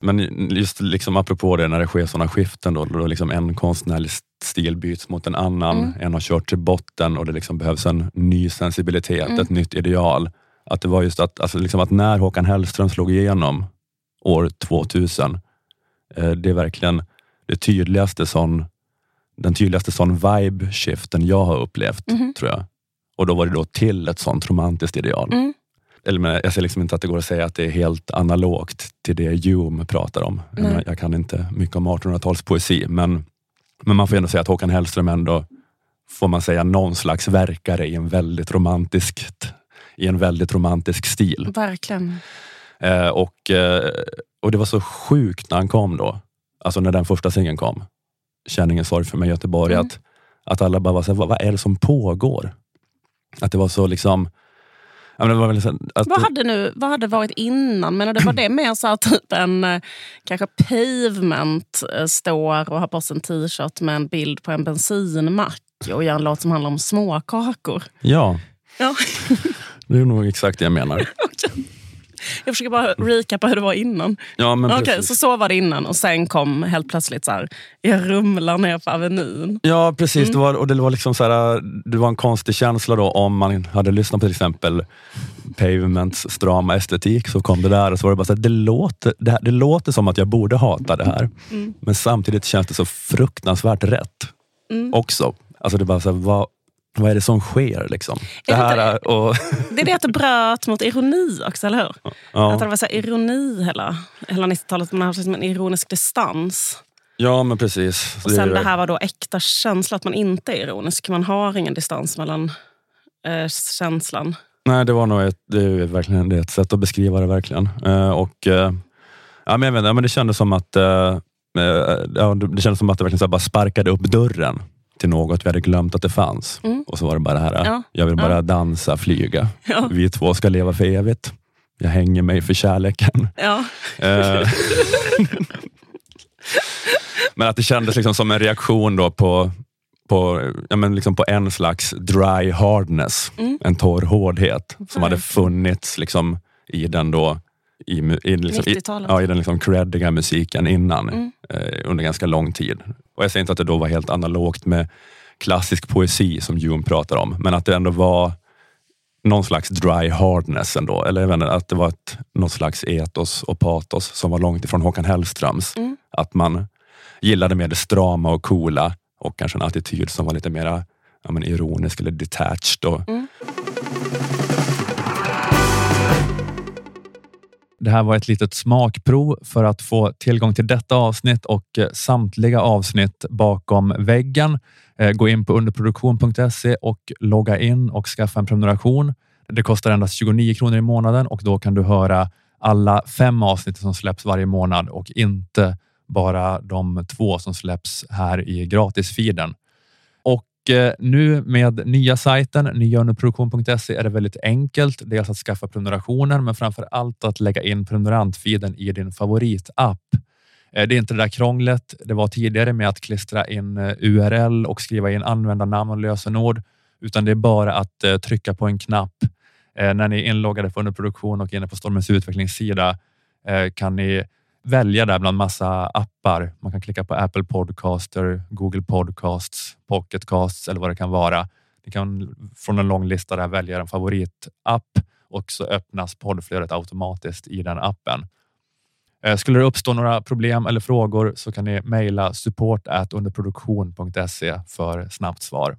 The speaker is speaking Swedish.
Men just liksom apropå det, när det sker sådana skiften, då, då liksom en konstnärlig stil byts mot en annan, mm. en har kört till botten och det liksom behövs en ny sensibilitet, mm. ett nytt ideal. Att det var just att, alltså liksom att när Håkan Hellström slog igenom år 2000, eh, det är verkligen det tydligaste sån, den tydligaste sån vibe-shiften jag har upplevt, mm. tror jag. Och då var det då till ett sånt romantiskt ideal. Eller men jag ser liksom inte att det går att säga att det är helt analogt till det Hume pratar om. Jag, jag kan inte mycket om 1800-talspoesi, men, men man får ändå säga att Håkan Hellström ändå, får man säga, någon slags verkare i en väldigt romantiskt, i en väldigt romantisk stil. Verkligen. Eh, och, eh, och det var så sjukt när han kom då, alltså när den första singeln kom, Känn ingen sorg för mig Göteborg, mm. att, att alla bara var så här, vad, vad är det som pågår? Att det var så liksom Ja, det var väl så att, vad, hade nu, vad hade varit innan? Men det var det mer så att typ en eh, kanske Pavement eh, står och har på sig en t-shirt med en bild på en bensinmack och gör en låt som handlar om småkakor? Ja, ja. det är nog exakt det jag menar. Jag försöker bara recapa hur det var innan. Ja, men okay, så så var det innan och sen kom helt plötsligt så här, jag rumlar ner på Avenyn. Ja precis, mm. det, var, och det var liksom så här, det var en konstig känsla då om man hade lyssnat på till exempel Pavements strama estetik, så kom det där och så var det bara så här, det, låter, det, det låter som att jag borde hata det här. Mm. Men samtidigt känns det så fruktansvärt rätt mm. också. Alltså det bara så här, vad, vad är det som sker? Liksom? Det, här är, och... det är det att det bröt mot ironi också, eller hur? Ja. Att det var så ironi hela, hela 90-talet. Man hade en ironisk distans. Ja, men precis. Och sen det, det här var då äkta känsla, att man inte är ironisk. Man har ingen distans mellan eh, känslan. Nej, det var nog ett, det är verkligen det är ett sätt att beskriva det verkligen. Eh, och, eh, ja, men jag vet, ja, men det kändes som att eh, eh, ja, det kändes som att det verkligen så bara sparkade upp dörren till något vi hade glömt att det fanns. Mm. Och så var det bara det här, ja. jag vill bara ja. dansa, flyga. Ja. Vi två ska leva för evigt. Jag hänger mig för kärleken. Eh, men att det kändes liksom som en reaktion då på, på, ja men liksom på en slags dry hardness, mm. en torr hårdhet som hade funnits liksom i den då i, i, liksom, i, ja, i den liksom creddiga musiken innan mm. eh, under ganska lång tid. Och Jag säger inte att det då var helt analogt med klassisk poesi som Hume pratar om, men att det ändå var någon slags dry hardness ändå. Eller inte, att det var ett, något slags etos och patos som var långt ifrån Håkan Hellströms. Mm. Att man gillade mer det strama och coola och kanske en attityd som var lite mer ja, ironisk eller detached. Och, mm. Det här var ett litet smakprov för att få tillgång till detta avsnitt och eh, samtliga avsnitt bakom väggen. Eh, gå in på underproduktion.se och logga in och skaffa en prenumeration. Det kostar endast 29 kronor i månaden och då kan du höra alla fem avsnitt som släpps varje månad och inte bara de två som släpps här i gratisfiden. Eh, nu med nya sajten nyaunderproduktion.se är det väldigt enkelt. Dels alltså att skaffa prenumerationer, men framför allt att lägga in prenumerantfiden i din favoritapp. Eh, det är inte det där krånglet det var tidigare med att klistra in eh, URL och skriva in användarnamn och lösenord, utan det är bara att trycka på en knapp. När ni är inloggade på underproduktion och inne på Stormens utvecklingssida kan ni välja där bland massa appar. Man kan klicka på Apple Podcaster, Google Podcasts, Pocketcasts eller vad det kan vara. Ni kan från en lång lista där välja en favoritapp och så öppnas poddflödet automatiskt i den appen. Eh, skulle det uppstå några problem eller frågor så kan ni mejla support underproduktion.se för snabbt svar.